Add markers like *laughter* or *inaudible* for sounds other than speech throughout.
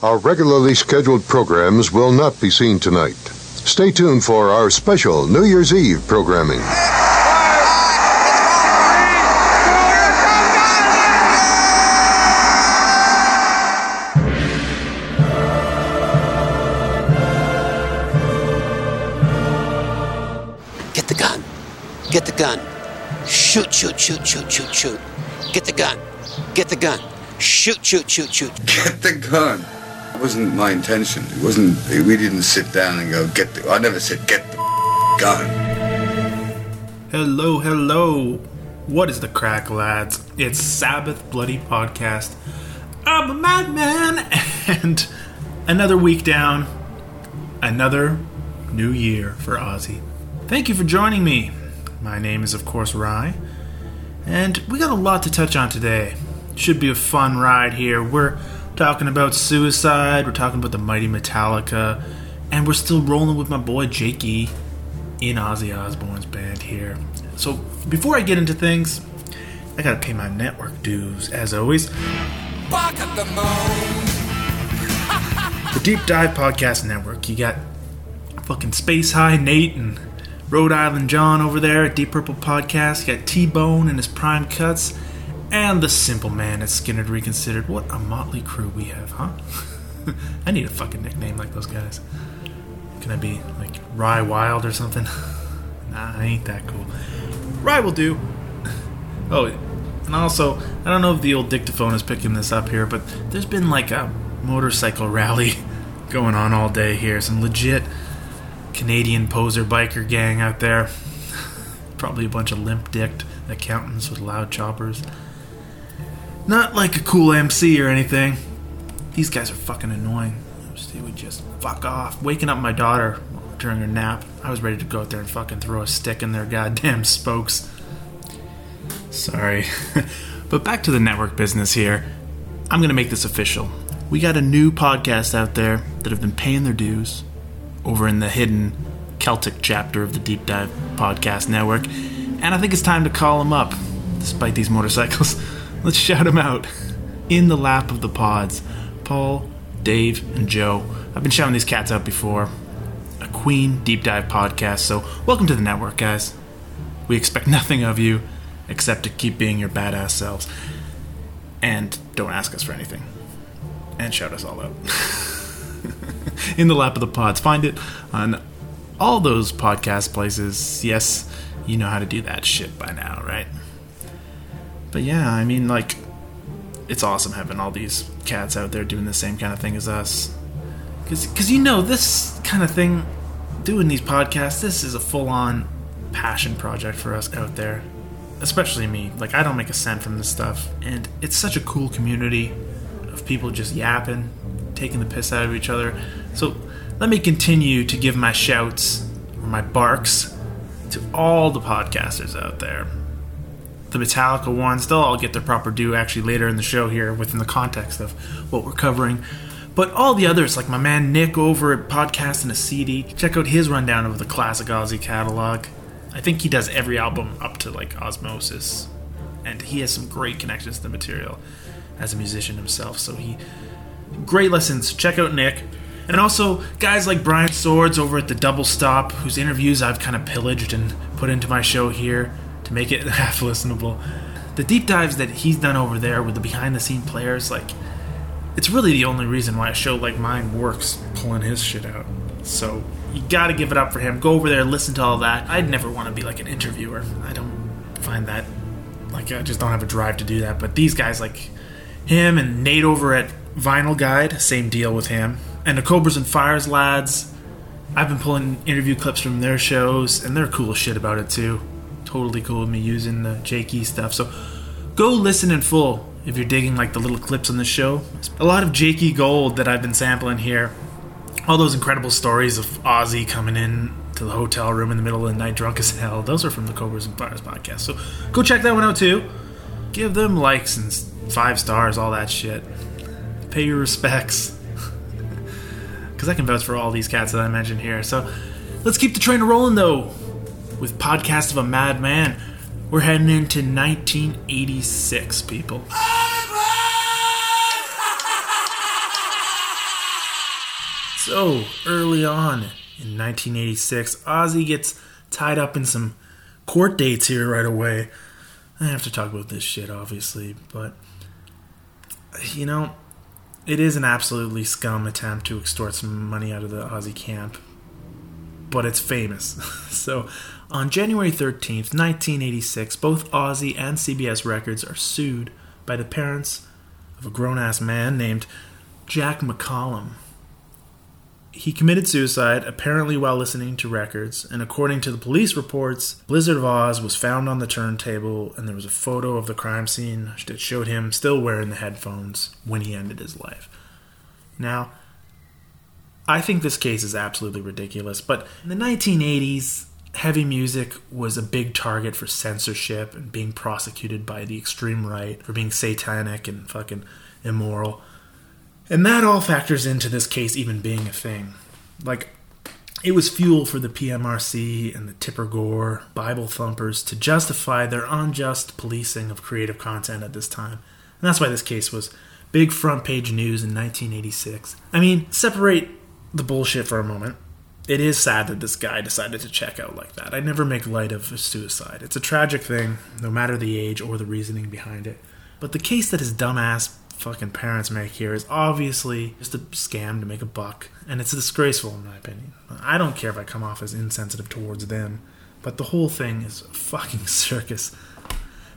Our regularly scheduled programs will not be seen tonight. Stay tuned for our special New Year's Eve programming. Get the gun. Get the gun. Shoot, shoot, shoot, shoot, shoot, shoot. Get the gun. Get the gun. Shoot, shoot, shoot, shoot. Get the gun. It wasn't my intention. It wasn't. We didn't sit down and go get the. I never said get the gun. Hello, hello. What is the crack, lads? It's Sabbath Bloody Podcast. I'm a madman, *laughs* and another week down, another new year for Ozzy. Thank you for joining me. My name is, of course, Rye, and we got a lot to touch on today. Should be a fun ride here. We're talking about suicide, we're talking about the mighty Metallica, and we're still rolling with my boy Jakey in Ozzy Osbourne's band here. So before I get into things, I gotta pay my network dues, as always. The Deep Dive Podcast Network. You got fucking Space High Nate and Rhode Island John over there at Deep Purple Podcast. You got T Bone and his prime cuts. And the simple man at Skynyrd Reconsidered. What a motley crew we have, huh? *laughs* I need a fucking nickname like those guys. Can I be like Rye Wild or something? *laughs* nah, I ain't that cool. Rye will do. *laughs* Oh, and also, I don't know if the old dictaphone is picking this up here, but there's been like a motorcycle rally going on all day here. Some legit Canadian poser biker gang out there. Probably a bunch of limp dicked accountants with loud choppers. Not like a cool MC or anything. These guys are fucking annoying. They would just fuck off. Waking up my daughter during her nap, I was ready to go out there and fucking throw a stick in their goddamn spokes. Sorry. *laughs* but back to the network business here. I'm going to make this official. We got a new podcast out there that have been paying their dues over in the hidden Celtic chapter of the Deep Dive Podcast Network. And I think it's time to call them up, despite these motorcycles. *laughs* Let's shout them out. In the lap of the pods Paul, Dave, and Joe. I've been shouting these cats out before. A Queen Deep Dive podcast. So, welcome to the network, guys. We expect *laughs* nothing of you except to keep being your badass selves. And don't ask us for anything. And shout us all out. *laughs* In the lap of the pods. Find it on all those podcast places. Yes, you know how to do that shit by now, right? But yeah, I mean, like, it's awesome having all these cats out there doing the same kind of thing as us. Because, you know, this kind of thing, doing these podcasts, this is a full on passion project for us out there. Especially me. Like, I don't make a cent from this stuff. And it's such a cool community of people just yapping, taking the piss out of each other. So, let me continue to give my shouts or my barks to all the podcasters out there. The Metallica ones, they'll all get their proper due actually later in the show here within the context of what we're covering. But all the others, like my man Nick over at Podcast and a CD, check out his rundown of the classic Ozzy catalog. I think he does every album up to like Ozzmosis, and he has some great connections to the material as a musician himself. So he great lessons. Check out Nick. And also guys like Brian Swords over at the Double Stop, whose interviews I've kind of pillaged and put into my show here to make it *laughs* half listenable. The deep dives that he's done over there with the behind the scene players, like it's really the only reason why a show like mine works pulling his shit out. So you gotta give it up for him. Go over there, listen to all that. I'd never want to be like an interviewer. I don't find that like I just don't have a drive to do that. But these guys like him and Nate over at Vinyl Guide, same deal with him. And the Cobras and Fires lads, I've been pulling interview clips from their shows, and they're cool shit about it too. Totally cool with me using the Jakey stuff. So go listen in full if you're digging like the little clips on the show. A lot of Jakey gold that I've been sampling here. All those incredible stories of Ozzy coming in to the hotel room in the middle of the night drunk as hell. Those are from the Cobras and Fires podcast. So go check that one out too. Give them likes and five stars, all that shit. Pay your respects. *laughs* Because I can vouch for all these cats that I mentioned here. So let's keep the train rolling though. With Podcast of a Madman. We're heading into 1986, people. *laughs* So, early on in 1986, Ozzy gets tied up in some court dates here right away. I have to talk about this shit, obviously, but you know, it is an absolutely scum attempt to extort some money out of the Ozzy camp, but it's famous. *laughs* so, on January 13th, 1986, both Ozzy and CBS Records are sued by the parents of a grown ass man named Jack McCollum. He committed suicide apparently while listening to records, and according to the police reports, Blizzard of Oz was found on the turntable, and there was a photo of the crime scene that showed him still wearing the headphones when he ended his life. Now, I think this case is absolutely ridiculous, but in the 1980s, heavy music was a big target for censorship and being prosecuted by the extreme right for being satanic and fucking immoral. And that all factors into this case even being a thing. Like, it was fuel for the PMRC and the Tipper Gore Bible thumpers to justify their unjust policing of creative content at this time. And that's why this case was big front page news in 1986. I mean, separate the bullshit for a moment. It is sad that this guy decided to check out like that. I never make light of suicide. It's a tragic thing, no matter the age or the reasoning behind it. But the case that his dumbass fucking parents make here is obviously just a scam to make a buck, and it's disgraceful in my opinion. I don't care if I come off as insensitive towards them, but the whole thing is a fucking *laughs* circus.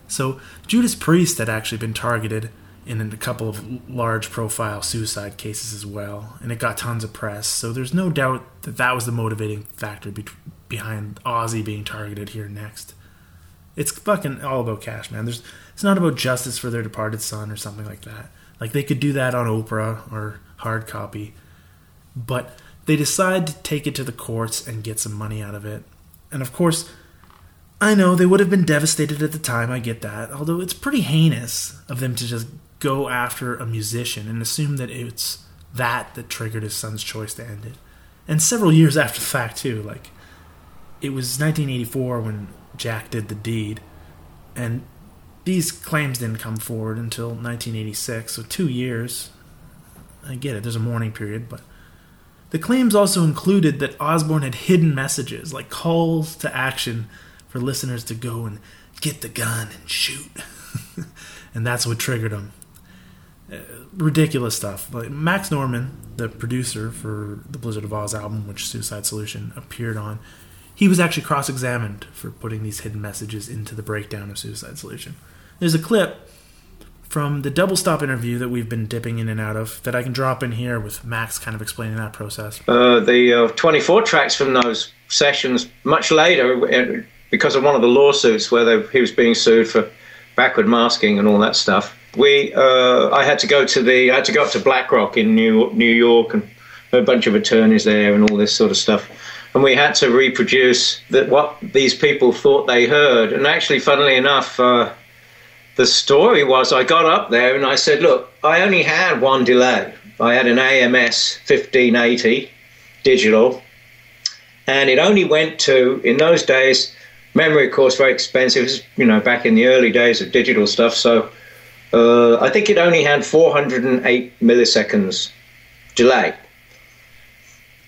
So Judas Priest had actually been targeted in a couple of large profile suicide cases as well, and it got tons of press. So there's no doubt that that was the motivating factor be- behind Ozzy being targeted here next. It's fucking all about cash, man. There's it's not about justice for their departed son or something like that. Like they could do that on Oprah or hard copy, but they decide to take it to the courts and get some money out of it. And of course, I know they would have been devastated at the time, I get that. Although it's pretty heinous of them to just go after a musician and assume that it's that that triggered his son's choice to end it. And several years after the fact, too. Like, it was 1984 when Jack did the deed. And these claims didn't come forward until 1986, so two years. I get it, there's a mourning period, but the claims also included that Osbourne had hidden messages, like calls to action for listeners to go and get the gun and shoot. *laughs* and that's what triggered him. Ridiculous stuff. Like Max Norman, the producer for the Blizzard of Oz album, which Suicide Solution appeared on, he was actually cross examined for putting these hidden messages into the breakdown of Suicide Solution. There's a clip from the double stop interview that we've been dipping in and out of that I can drop in here with Max kind of explaining that process. Uh, the uh, 24 tracks from those sessions, much later, uh, because of one of the lawsuits where they, he was being sued for backward masking and all that stuff. We, uh, I had to go to the, I had to go up to BlackRock in New New York and a bunch of attorneys there and all this sort of stuff and we had to reproduce that what these people thought they heard. And actually, funnily enough, uh, the story was I got up there and I said, "Look, I only had one delay. I had an AMS 1580 digital, and it only went to in those days." Memory, of course, very expensive. Was, you know, back in the early days of digital stuff. So uh, I think it only had 408 milliseconds delay.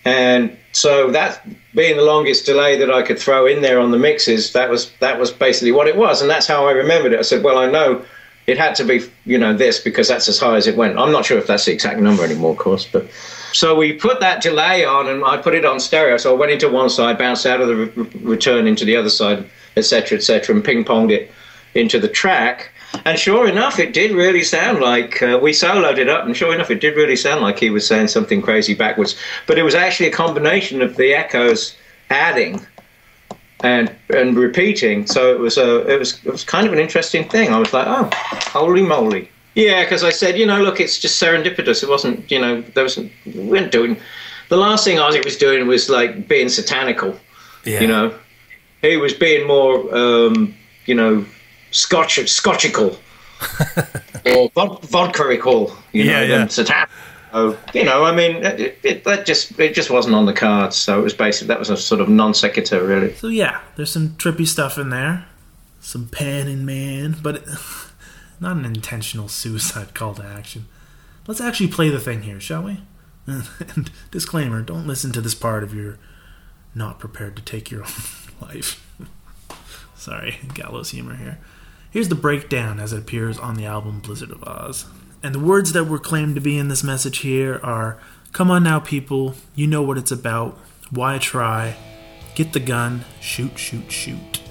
And so that being the longest delay that I could throw in there on the mixes, that was that was basically what it was, and that's how I remembered it. I said, well, I know it had to be you know this because that's as high as it went. I'm not sure if that's the exact number anymore, of course, but so we put that delay on, and I put it on stereo. So I went into one side, bounced out of the re- return into the other side, etc., etc., and ping ponged it into the track. And sure enough, it did really sound like uh, we soloed it up, and sure enough, it did really sound like he was saying something crazy backwards. But it was actually a combination of the echoes adding and and repeating. So it was a it was it was kind of an interesting thing. I was like, oh, holy moly! Yeah, because I said, you know, look, it's just serendipitous. It wasn't, you know, there wasn't we weren't doing. The last thing Ozzy was doing was like being satanical. Yeah. You know, he was being more, um, you know, Scotch Scotchical *laughs* or vod- vodkaical, you know, Yeah, yeah. than satanic. So, you know, I mean, it, it, that just it just wasn't on the cards. So it was basically that was a sort of non sequitur, really. So yeah, there's some trippy stuff in there, some pan and man, but it, *laughs* not an intentional suicide call to action. Let's actually play the thing here, shall we? *laughs* And disclaimer don't listen to this part if you're not prepared to take your own life. Sorry, gallows humor here. Here's the breakdown as it appears on the album Blizzard of Oz. And the words that were claimed to be in this message here are Come on now, people, you know what it's about. Why try? Get the gun, shoot, shoot, shoot.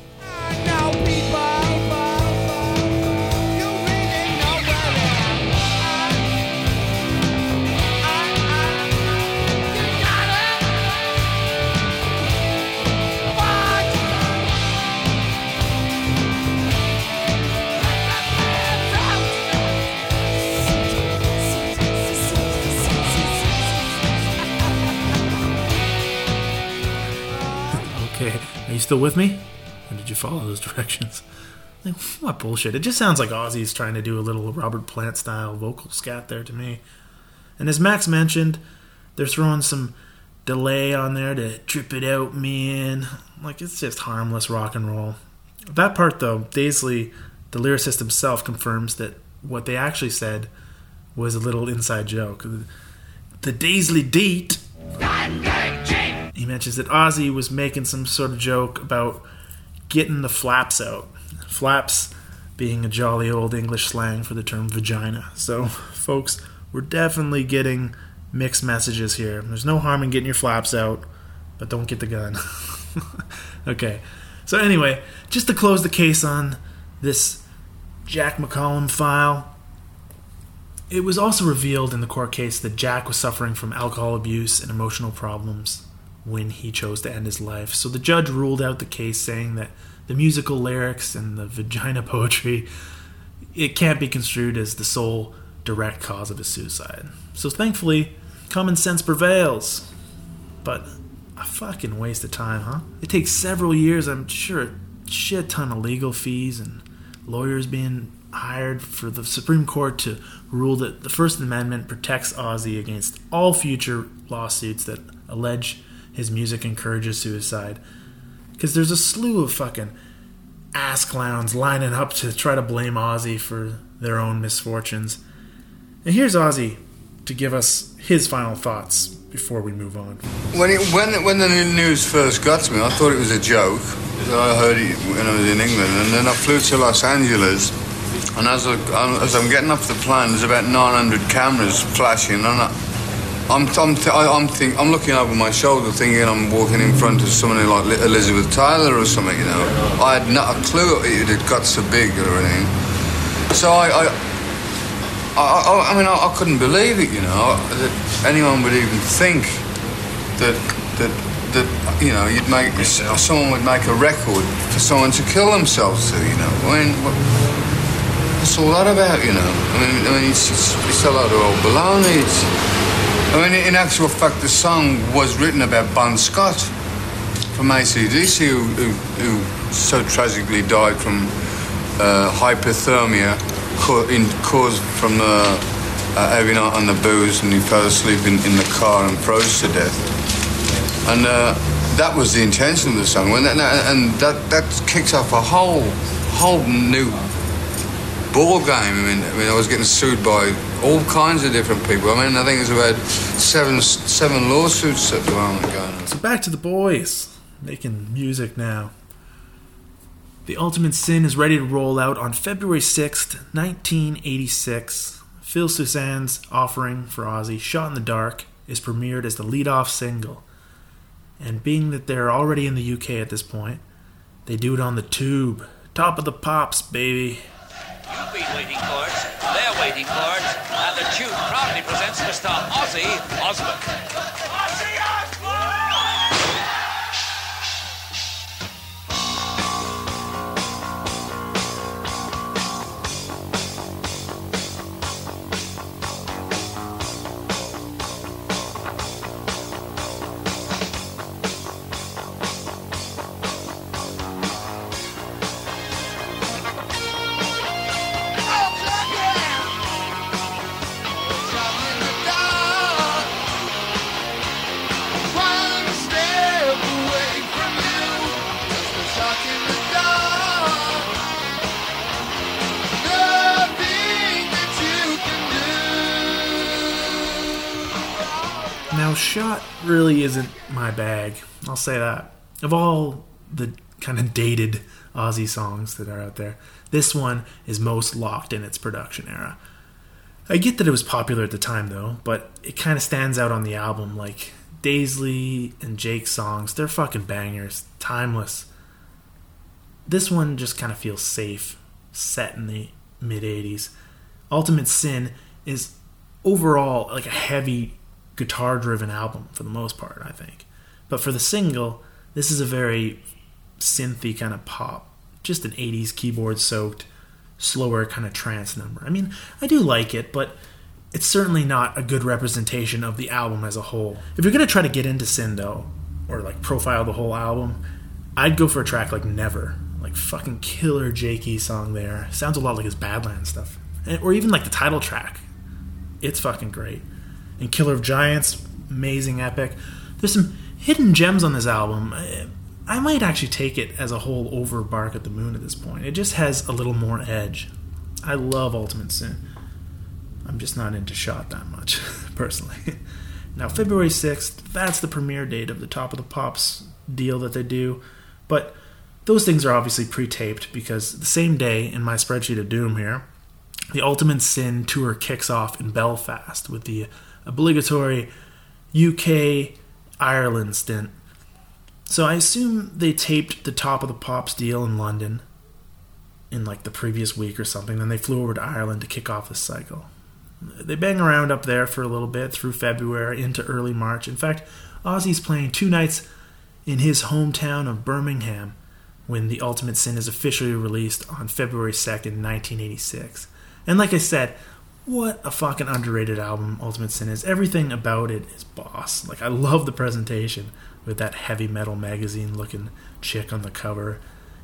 Okay, are you still with me? Or did you follow those *laughs* directions? Like, what bullshit. It just sounds like Ozzy's trying to do a little Robert Plant style vocal scat there to me. And as Max mentioned, they're throwing some delay on there to trip it out, man. Like, it's just harmless rock and roll. That part, though, Daisley, the lyricist himself, confirms that what they actually said was a little inside joke. The Daisley date he mentions that Ozzy was making some sort of joke about getting the flaps out. Flaps being a jolly old English slang for the term vagina. So, folks, we're definitely getting mixed messages here. There's no harm in getting your flaps out, but don't get the gun. *laughs* okay. So, anyway, just to close the case on this Jack McCollum file, it was also revealed in the court case that Jack was suffering from alcohol abuse and emotional problems when he chose to end his life. So the judge ruled out the case saying that the musical lyrics and the vagina *laughs* poetry it can't be construed as the sole direct cause of his suicide. So thankfully, common sense prevails. But a fucking waste of time, huh? It takes several years, I'm sure, a shit ton of legal fees and lawyers being hired for the Supreme Court to rule that the First Amendment protects Ozzy against all future lawsuits that allege his music encourages suicide. Because there's a slew of fucking ass clowns lining up to try to blame Ozzy for their own misfortunes. And here's Ozzy to give us his final thoughts before we move on. When, it, when, when the news first got to me, I thought it was a joke. I heard it when I was in England, and then I flew to Los Angeles. And as, I, as I'm getting off the plane, there's about 900 cameras flashing, and I, I'm, I'm, I'm, think, I'm looking over my shoulder, thinking I'm walking in front of somebody like Elizabeth Taylor or something. You know, I had not a clue it had got so big or anything. So I, I I, I, mean, I, I, couldn't believe it, you know, that anyone would even think that that that you know you'd make someone would make a record for someone to kill themselves to, you know. I mean, what, what's all that about, you know? I mean, I mean, it's, it's, it's a lot of old baloney. It's, mean, in actual fact, the song was written about Bon Scott from ACDC, who, who, who so tragically died from uh, hypothermia in, caused from uh, uh, having out on the booze and he fell asleep in, in the car and froze to death. And uh, that was the intention of the song. When that, and that, that kicks off a whole, whole new ball game. I mean, I mean, I was getting sued by all kinds of different people. I mean, I think there's about seven, seven lawsuits at the moment going on. So back to the boys making music now. The Ultimate Sin is ready to roll out on February 6th, 1986. Phil Soussan's offering for Ozzy, Shot in the Dark, is premiered as the lead off single. And being that they're already in the UK at this point, they do it on the tube. Top of the pops, baby. You've been waiting for it. They're waiting for it. The tube proudly presents Mr. Ozzy Osbourne. Shot really isn't my bag. I'll say that. Of all the kind of dated Ozzy songs that are out there, this one is most locked in its production era. I get that it was popular at the time, though, but it kind of stands out on the album. Like Daisley and Jake's songs, they're fucking bangers, timeless. This one just kind of feels safe, set in the mid 80s. Ultimate Sin is overall like a heavy guitar driven album for the most part, I think. But for the single, this is a very synthy kind of pop, just an 80s keyboard soaked, slower kind of trance number. I mean, I do like it, but it's certainly not a good representation of the album as a whole. If you're going to try to get into Sin, though, or like profile the whole album, I'd go for a track like Never. Like fucking killer Jakey song there. Sounds a lot like his Badlands stuff. And, or even like the title track. It's fucking great. And Killer of Giants, amazing epic. There's some hidden gems on this album. I, I might actually take it as a whole over Bark at the Moon at this point. It just has a little more edge. I love Ultimate Sin. I'm just not into Shot that much, *laughs* personally. Now, February 6th, that's the premiere date of the Top of the Pops deal that they do. But those things are obviously pre taped because the same day in my spreadsheet of doom here, the Ultimate Sin tour kicks off in Belfast with the obligatory UK Ireland stint. So I assume they taped the Top of the Pops deal in London in like the previous week or something. Then they flew over to Ireland to kick off this cycle. They bang around up there for a little bit through February into early March. In fact, Ozzy's playing two nights in his hometown of Birmingham when The Ultimate Sin is officially released on February 2nd, 1986. And like I said, what a fucking underrated album Ultimate Sin is. Everything about it is boss. Like I love the presentation with that heavy metal magazine looking chick on the cover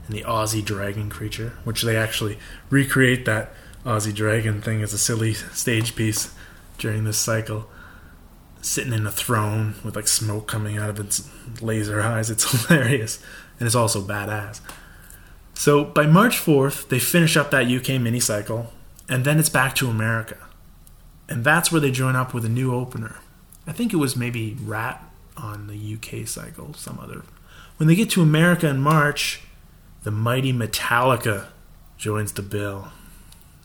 and the Ozzy dragon creature, which they actually recreate that Ozzy dragon thing as a silly stage piece during this cycle. Sitting in a throne with like smoke coming out of its laser eyes. It's *laughs* hilarious. And it's also badass. So by March 4th, they finish up that UK mini cycle, and then it's back to America. And that's where they join up with a new opener. I think it was maybe Rat on the UK cycle, some other. When they get to America in March, the mighty Metallica joins the bill.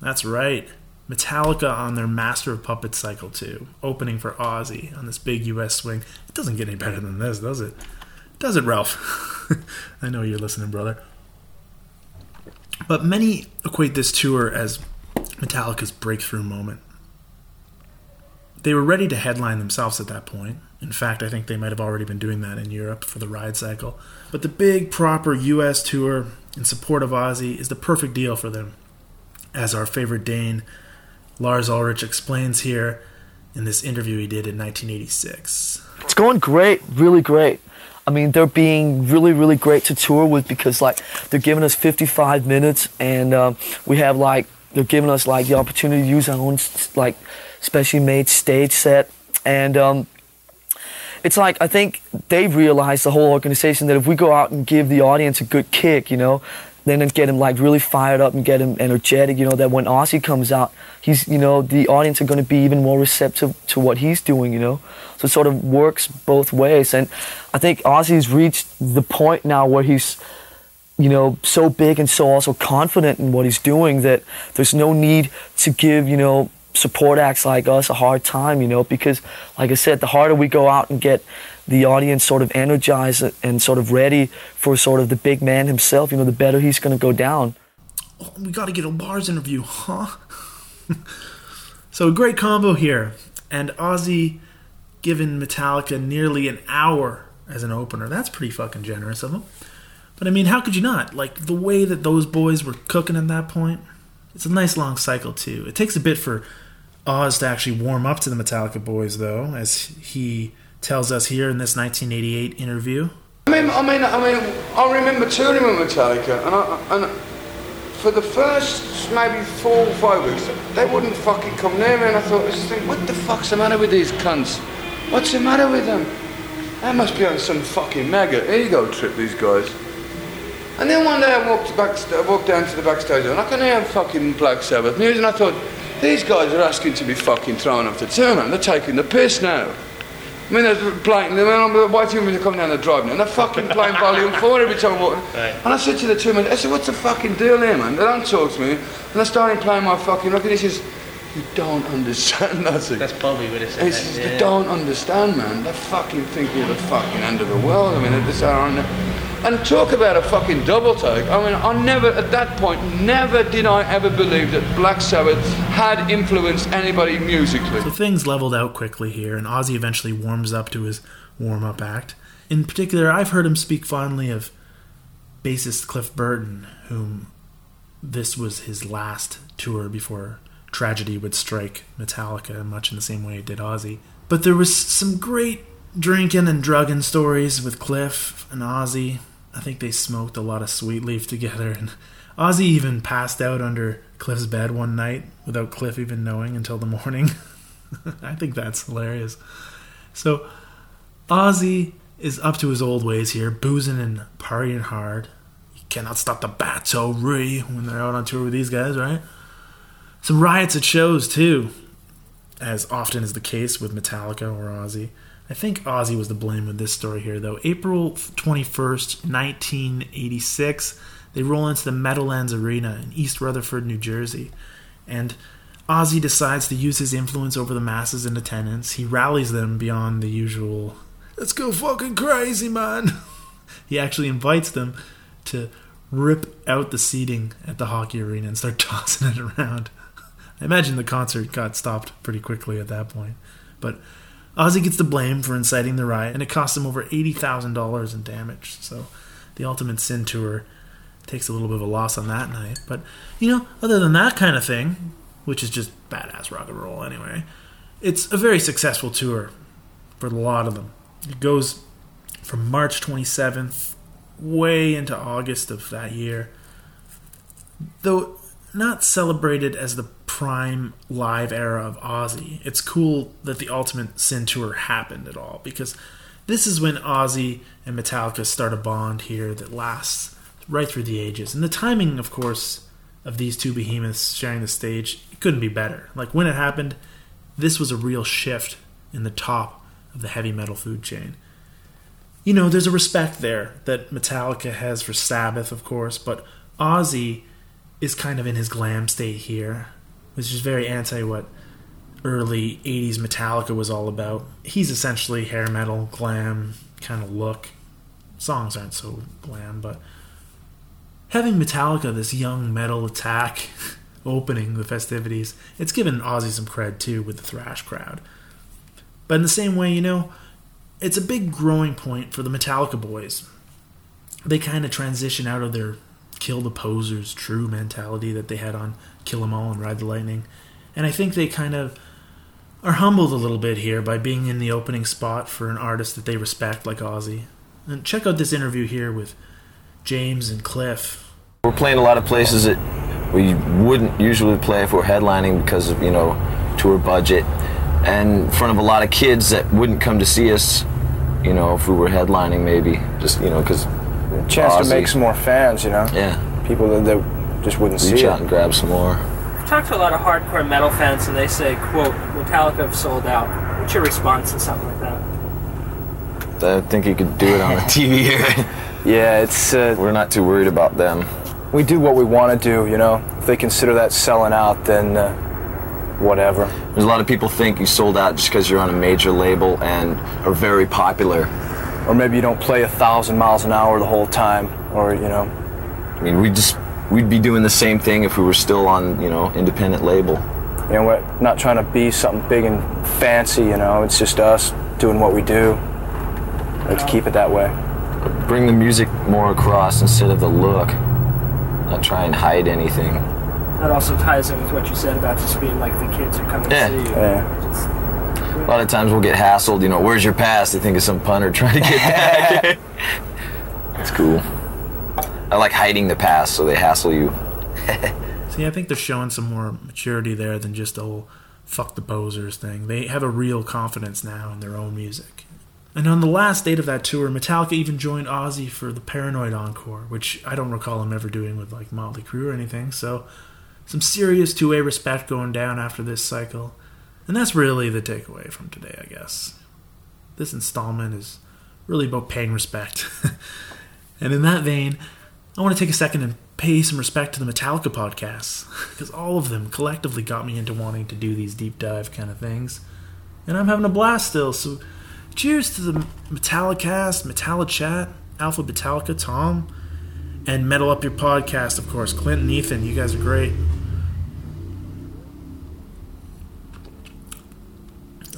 That's right. Metallica on their Master of Puppets cycle too, opening for Ozzy on this big US swing. It doesn't get any better than this, does it? Does it, Ralph? *laughs* I know you're listening, brother. But many equate this tour as Metallica's breakthrough moment. They were ready to headline themselves at that point. In fact, I think they might have already been doing that in Europe for the ride cycle. But the big, proper US tour in support of Ozzy is the perfect deal for them. As our favorite Dane, Lars Ulrich, explains here in this interview he did in 1986. It's going great, really great. I mean, they're being really, really great to tour with because like they're giving us 55 minutes, and um, we have like they're giving us like the opportunity to use our own like specially made stage set, and um, it's like I think they've realized the whole organization that if we go out and give the audience a good kick, you know, then get him like really fired up and get him energetic, you know, that when Ozzy comes out, he's you know the audience are going to be even more receptive to what he's doing, you know. So it sort of works both ways, and I think Ozzy's reached the point now where he's you know so big and so also confident in what he's doing that there's no need to give you know support acts like us a hard time, you know, because like I said, the harder we go out and get the audience sort of energized and sort of ready for sort of the big man himself, you know, the better he's going to go down. Oh, we got to get a Lars interview, huh? *laughs* so a great combo here, and Ozzy giving Metallica nearly an hour as an opener. That's pretty fucking generous of him. But I mean, how could you not? Like the way that those boys were cooking at that point. It's a nice long cycle too. It takes a bit for Oz to actually warm up to the Metallica boys, though, as he tells us here in this 1988 interview. I mean, I mean, I mean, I remember touring with Metallica, and I, and for the first maybe four or five weeks, they wouldn't fucking come near me, and I thought, this thing, what the fuck's the matter with these cunts? What's the matter with them? They must be on some fucking mega ego trip, these guys. And then one day I walked back, I walked down to the backstage, and I can hear fucking Black Sabbath music, and I thought, these guys are asking to be fucking thrown off the tour, man. They're taking the piss now. I mean, they're playing, I mean, I'm watching them come down the drive now, and they're fucking playing volume *laughs* 4 every time I walk. And I said to the two men, I said, what's the fucking deal here, man? They don't talk to me. And they're starting playing my fucking record. He says, you don't understand *laughs* nothing. That's probably what it He says, yeah. they don't understand, man. They fucking think you're the fucking end of the world. I mean, they just are on the- And talk about a fucking double take. I mean, I never, at that point, never did I ever believe that Black Sabbath had influenced anybody musically. So things leveled out quickly here, and Ozzy eventually warms up to his warm up act. In particular, I've heard him speak fondly of bassist Cliff Burton, whom this was his last tour before tragedy would strike Metallica, much in the same way it did Ozzy. But there was some great drinking and drugging stories with Cliff and Ozzy. I think they smoked a lot of sweet leaf together, and Ozzy even passed out under Cliff's bed one night without Cliff even knowing until the morning. *laughs* I think that's hilarious. So, Ozzy is up to his old ways here, boozing and partying hard. You cannot stop the battery when they're out on tour with these guys, right? Some riots at shows, too, as often is the case with Metallica or Ozzy. I think Ozzy was to blame with this story here, though. April 21st, 1986, they roll into the Meadowlands Arena in East Rutherford, New Jersey. And Ozzy decides to use his influence over the masses in attendance. He rallies them beyond the usual, let's go fucking crazy, man. *laughs* he actually invites them to rip out the seating at the hockey arena and start *laughs* tossing it around. *laughs* I imagine the concert got stopped pretty quickly at that point. But Ozzy gets the blame for inciting the riot, and it costs him over $80,000 in damage. So the Ultimate Sin Tour takes a little bit of a loss on that night. But, you know, other than that kind of thing, which is just badass rock and roll anyway, it's a very successful tour for a lot of them. It goes from March 27th way into August of that year. Though not celebrated as the prime live era of Ozzy, it's cool that the Ultimate Sin Tour happened at all because this is when Ozzy and Metallica start a bond here that lasts right through the ages. And the timing, of course, of these two behemoths sharing the stage, it couldn't be better. Like when it happened, this was a real shift in the top of the heavy metal food chain. You know, there's a respect there that Metallica has for Sabbath, of course, but Ozzy is kind of in his glam state here, which is very anti what early 80s Metallica was all about. He's essentially hair metal, glam kind of look. Songs aren't so glam, but having Metallica, this young metal attack, *laughs* opening the festivities, it's given Ozzy some cred too with the thrash crowd. But in the same way, you know, it's a big growing point for the Metallica boys. They kind of transition out of their kill the posers true mentality that they had on Kill 'Em All and Ride the Lightning. And I think they kind of are humbled a little bit here by being in the opening spot for an artist that they respect like Ozzy. And check out this interview here with James and Cliff. We're playing a lot of places that we wouldn't usually play if we're headlining because of, you know, tour budget. And in front of a lot of kids that wouldn't come to see us, you know, if we were headlining maybe. Just, you know, because. Chance to make some more fans, you know? Yeah. People that, that just wouldn't see. Reach see out it. and grab some more. I've talked to a lot of hardcore metal fans, and they say, "quote Metallica have sold out." What's your response to something like that? I think you could do it on the *laughs* TV here. Yeah, it's. Uh, We're not too worried about them. we do what we want to do, you know? If they consider that selling out, then uh, whatever. There's a lot of people think you sold out just because you're on a major label and are very popular. Or maybe you don't play a thousand miles an hour the whole time, or, you know. I mean, we just we'd be doing the same thing if we were still on, you know, independent label. You know, we're not trying to be something big and fancy, you know? It's just us doing what we do. Let's keep it that way. Bring the music more across instead of the look. Not try and hide anything. That also ties in with what you said about just being like the kids who come and Yeah. see you. Yeah. Just- A lot of times we'll get hassled, you know, where's your pass? They think it's some punter trying to get *laughs* back. it's cool. I like hiding the pass so they hassle you. *laughs* See, I think they're showing some more maturity there than just the whole fuck the posers thing. They have a real confidence now in their own music. And on the last date of that tour, Metallica even joined Ozzy for the Paranoid Encore, which I don't recall him ever doing with like Motley Crue or anything. So, some serious two way respect going down after this cycle. And that's really the takeaway from today, I guess. this installment is really about paying respect. *laughs* and in that vein, I want to take a second and pay some respect to the Metallica podcasts *laughs* because all of them collectively got me into wanting to do these deep dive kind of things. And I'm having a blast still. So cheers to the Metallicast, Metallichat, Alpha Metallica, Tom, and Metal Up Your Podcast, of course. Clint and Ethan, you guys are great.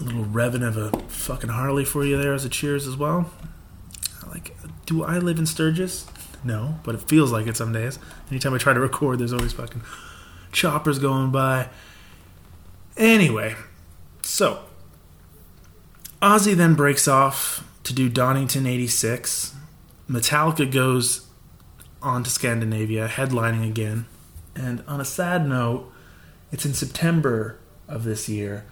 Little revving of a fucking Harley for you there as a cheers as well. Like, do I live in Sturgis? No, but it feels like it some days. Anytime I try to record, there's always fucking choppers going by. Anyway, so Ozzy then breaks off to do Donington 86. Metallica goes on to Scandinavia, headlining again. And on a sad note, it's in September of this year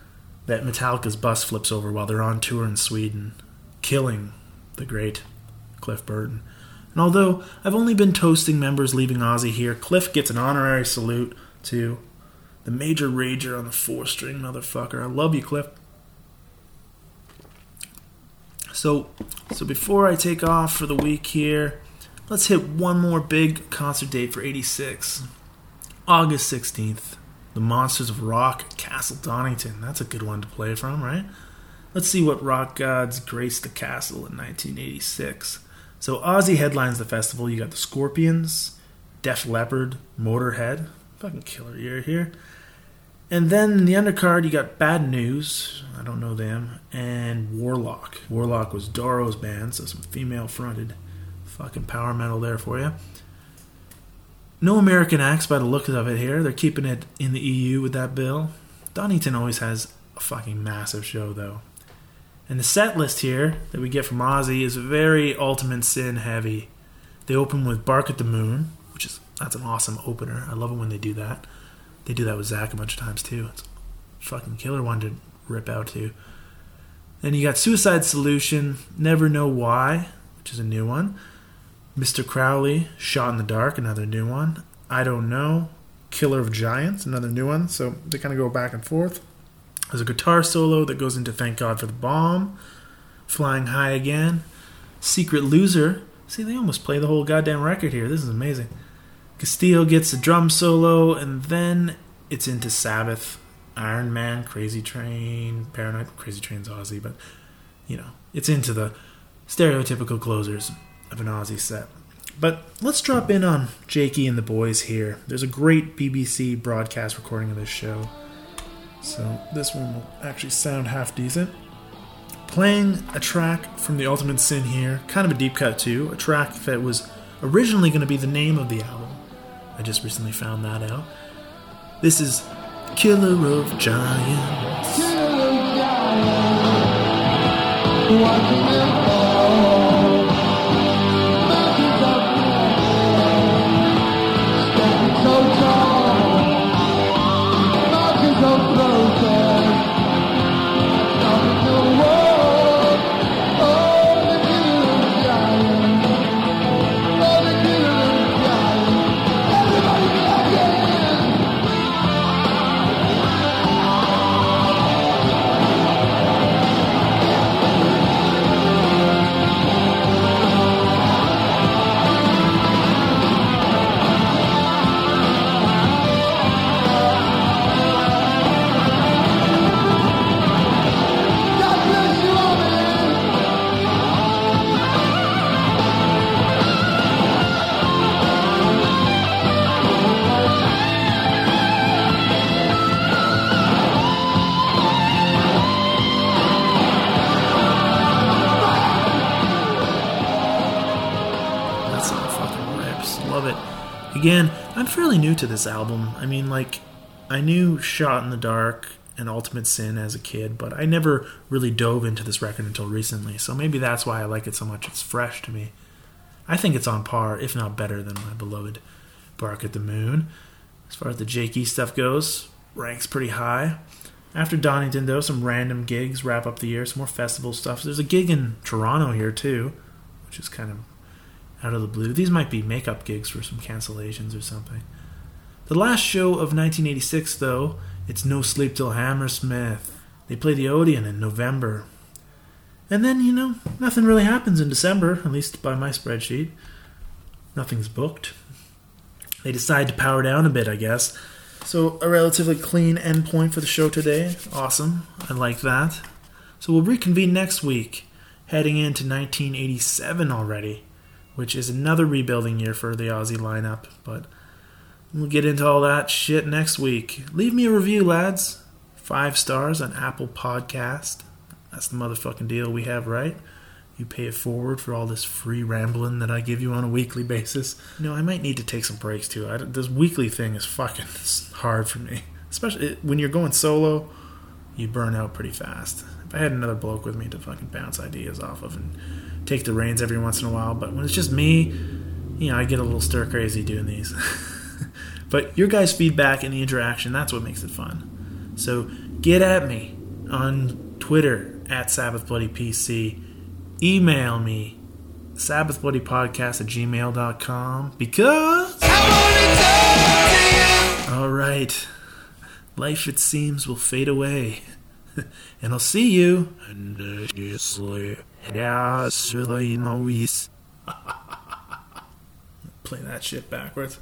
that Metallica's bus flips over while they're on tour in Sweden, killing the great Cliff Burton. And although I've only been toasting members leaving Ozzy here, Cliff gets an honorary salute to the major rager on the four string motherfucker. I love you, Cliff. So, so before I take off for the week here, let's hit one more big concert date for 86. August 16th, the Monsters of Rock, Castle Donington. That's a good one to play from, right? Let's see what rock gods graced the castle in 1986. So Ozzy headlines the festival. You got the Scorpions, Def Leppard, Motorhead. Fucking killer year here. And then in the undercard, you got Bad News. I don't know them. And Warlock. Warlock was Doro's band, so some female fronted fucking power metal there for you. No American acts by the look of it here. They're keeping it in the EU with that bill. Donington always has a fucking massive show, though. And the set list here that we get from Ozzy is very Ultimate Sin heavy. They open with Bark at the Moon, which is that's an awesome opener. I love it when they do that. They do that with Zakk a bunch of times too. It's fucking killer one to rip out to. Then you got Suicide Solution, Never Know Why, which is a new one. Mr. Crowley, Shot in the Dark, another new one. I Don't Know, Killer of Giants, another new one. So they kind of go back and forth. There's a guitar solo that goes into Thank God for the Bomb, Flying High Again, Secret Loser. See, they almost play the whole goddamn record here. This is amazing. Castillo gets a drum solo, and then it's into Sabbath, Iron Man, Crazy Train, Paranoid. Crazy Train's Ozzy, but you know, it's into the stereotypical closers of an Ozzy set. But let's drop in on Jakey and the boys here. There's a great BBC broadcast recording of this show. So this one will actually sound half decent. Playing a track from the Ultimate Sin here, kind of a deep cut too, a track that was originally going to be the name of the album. I just recently found that out. This is Killer of Giants. That to this album. I mean, like, I knew Shot in the Dark and Ultimate Sin as a kid, but I never really dove into this record until recently. So maybe that's why I like it so much. It's fresh to me. I think it's on par, if not better, than my beloved Bark at the Moon. As far as the Jakey stuff goes, ranks pretty high. After Donington, though, some random gigs wrap up the year, some more festival stuff. There's a gig in Toronto here, too, which is kind of out of the blue. These might be makeup gigs for some cancellations or something. The last show of 1986, though, it's No Sleep Till Hammersmith. They play the Odeon in November. And then, you know, nothing really happens in December, at least by my spreadsheet. Nothing's booked. They decide to power down a bit, I guess. So, a relatively clean endpoint for the show today. Awesome. I like that. So, we'll reconvene next week, heading into 1987 already, which is another rebuilding year for the Ozzy lineup. But we'll get into all that shit next week. Leave me a review, lads. Five stars on Apple Podcast. That's the motherfucking deal we have, right? You pay it forward for all this free rambling that I give you on a weekly basis. You know, I might need to take some breaks too. I, this weekly thing is fucking *laughs* hard for me, especially when you're going solo. You burn out pretty fast. If I had another bloke with me to fucking bounce ideas off of and take the reins every once in a while, but when it's just me, you know, I get a little stir crazy doing these. *laughs* but your guys' feedback and the interaction—that's what makes it fun. So get at me on Twitter at Sabbath Bloody PC email me sabbathbloodypodcast at gmail.com because all right. Life it seems will fade away. *laughs* And i'll see you. And play that shit backwards